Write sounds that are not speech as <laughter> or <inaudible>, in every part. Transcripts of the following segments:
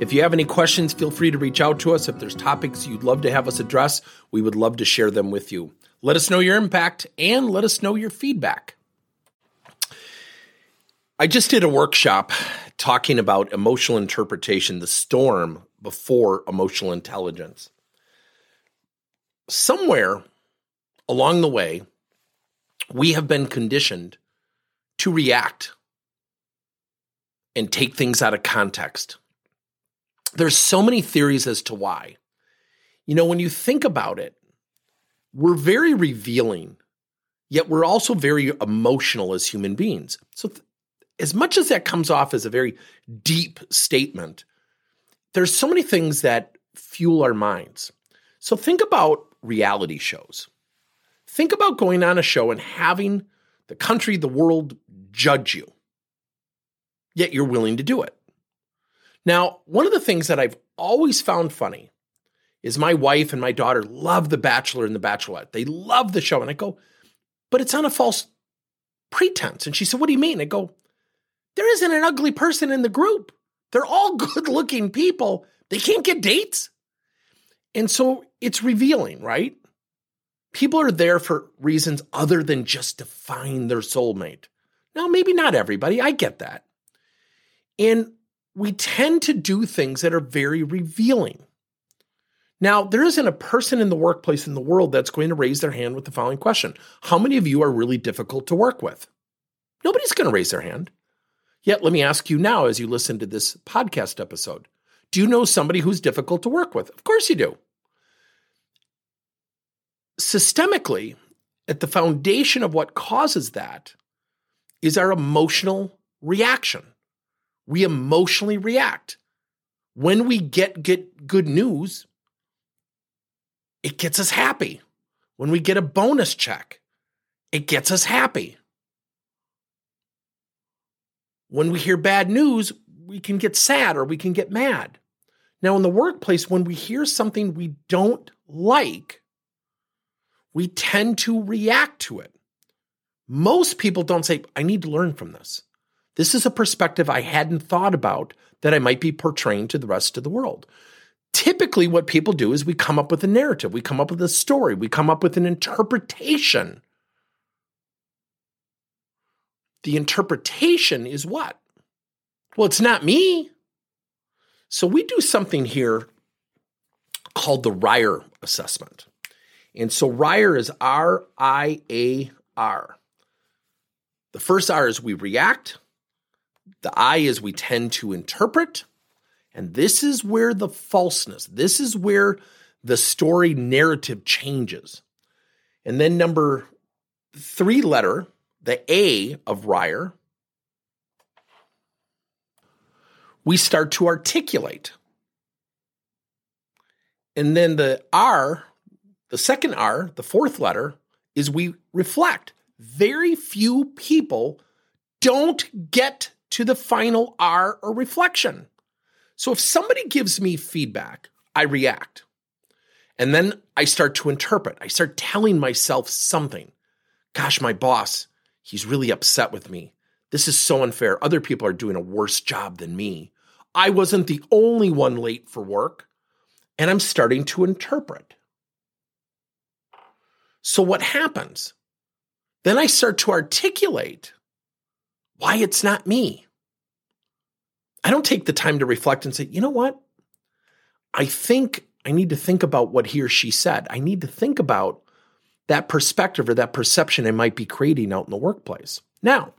If you have any questions, feel free to reach out to us. If there's topics you'd love to have us address, we would love to share them with you. Let us know your impact and let us know your feedback. I just did a workshop talking about emotional interpretation, the storm before emotional intelligence. Somewhere along the way, we have been conditioned to react and take things out of context there's so many theories as to why. You know, when you think about it, we're very revealing, yet we're also very emotional as human beings. So, th- as much as that comes off as a very deep statement, there's so many things that fuel our minds. So, think about reality shows. Think about going on a show and having the country, the world judge you, yet you're willing to do it. Now, one of the things that I've always found funny is my wife and my daughter love The Bachelor and The Bachelorette. They love the show. And I go, but it's on a false pretense. And she said, What do you mean? I go, There isn't an ugly person in the group. They're all <laughs> good looking people. They can't get dates. And so it's revealing, right? People are there for reasons other than just to find their soulmate. Now, maybe not everybody. I get that. And we tend to do things that are very revealing. Now, there isn't a person in the workplace in the world that's going to raise their hand with the following question How many of you are really difficult to work with? Nobody's going to raise their hand. Yet, let me ask you now as you listen to this podcast episode Do you know somebody who's difficult to work with? Of course you do. Systemically, at the foundation of what causes that is our emotional reaction we emotionally react. When we get, get good news, it gets us happy. When we get a bonus check, it gets us happy. When we hear bad news, we can get sad or we can get mad. Now, in the workplace, when we hear something we don't like, we tend to react to it. Most people don't say, I need to learn from this. This is a perspective I hadn't thought about that I might be portraying to the rest of the world. Typically, what people do is we come up with a narrative, we come up with a story, we come up with an interpretation. The interpretation is what? Well, it's not me. So we do something here called the RIAR assessment. And so RIAR is R I A R. The first R is we react. The I is we tend to interpret. And this is where the falseness, this is where the story narrative changes. And then number three letter, the A of RIAR, we start to articulate. And then the R, the second R, the fourth letter, is we reflect. Very few people don't get to the final R or reflection. So if somebody gives me feedback, I react. And then I start to interpret. I start telling myself something. Gosh, my boss, he's really upset with me. This is so unfair. Other people are doing a worse job than me. I wasn't the only one late for work. And I'm starting to interpret. So what happens? Then I start to articulate why it's not me. I don't take the time to reflect and say, you know what? I think I need to think about what he or she said. I need to think about that perspective or that perception I might be creating out in the workplace. Now,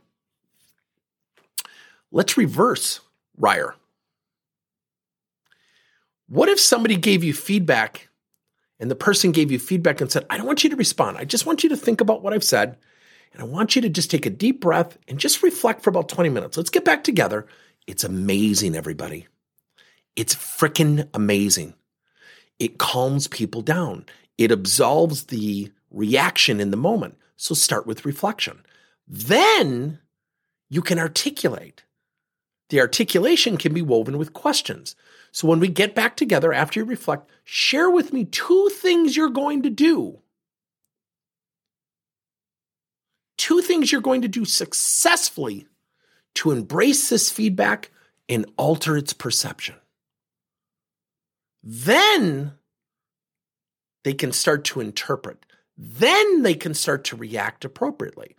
let's reverse RIAR. What if somebody gave you feedback and the person gave you feedback and said, I don't want you to respond. I just want you to think about what I've said. And I want you to just take a deep breath and just reflect for about 20 minutes. Let's get back together it's amazing, everybody. It's freaking amazing. It calms people down. It absolves the reaction in the moment. So start with reflection. Then you can articulate. The articulation can be woven with questions. So when we get back together after you reflect, share with me two things you're going to do. Two things you're going to do successfully to embrace this feedback and alter its perception. Then they can start to interpret. Then they can start to react appropriately.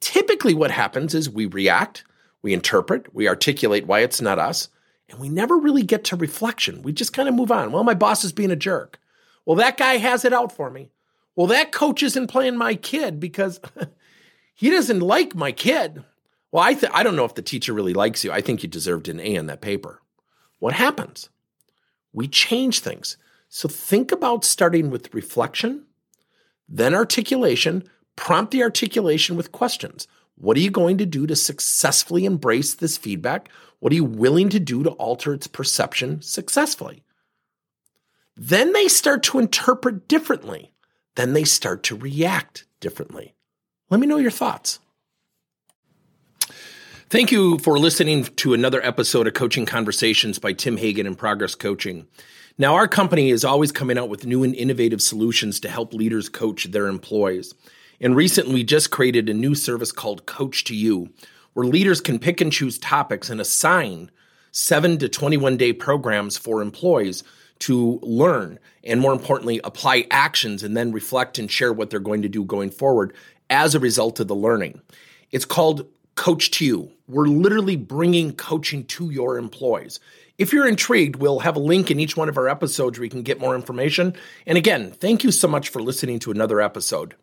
Typically, what happens is we react, we interpret, we articulate why it's not us, and we never really get to reflection. We just kind of move on. Well, my boss is being a jerk. Well, that guy has it out for me. Well, that coach isn't playing my kid because <laughs> he doesn't like my kid. Well, I, th- I don't know if the teacher really likes you. I think you deserved an A in that paper. What happens? We change things. So think about starting with reflection, then articulation, prompt the articulation with questions. What are you going to do to successfully embrace this feedback? What are you willing to do to alter its perception successfully? Then they start to interpret differently. Then they start to react differently. Let me know your thoughts. Thank you for listening to another episode of Coaching Conversations by Tim Hagen and Progress Coaching. Now, our company is always coming out with new and innovative solutions to help leaders coach their employees. And recently, we just created a new service called Coach to You, where leaders can pick and choose topics and assign seven to 21 day programs for employees to learn and, more importantly, apply actions and then reflect and share what they're going to do going forward as a result of the learning. It's called Coach to You. We're literally bringing coaching to your employees. If you're intrigued, we'll have a link in each one of our episodes where you can get more information. And again, thank you so much for listening to another episode.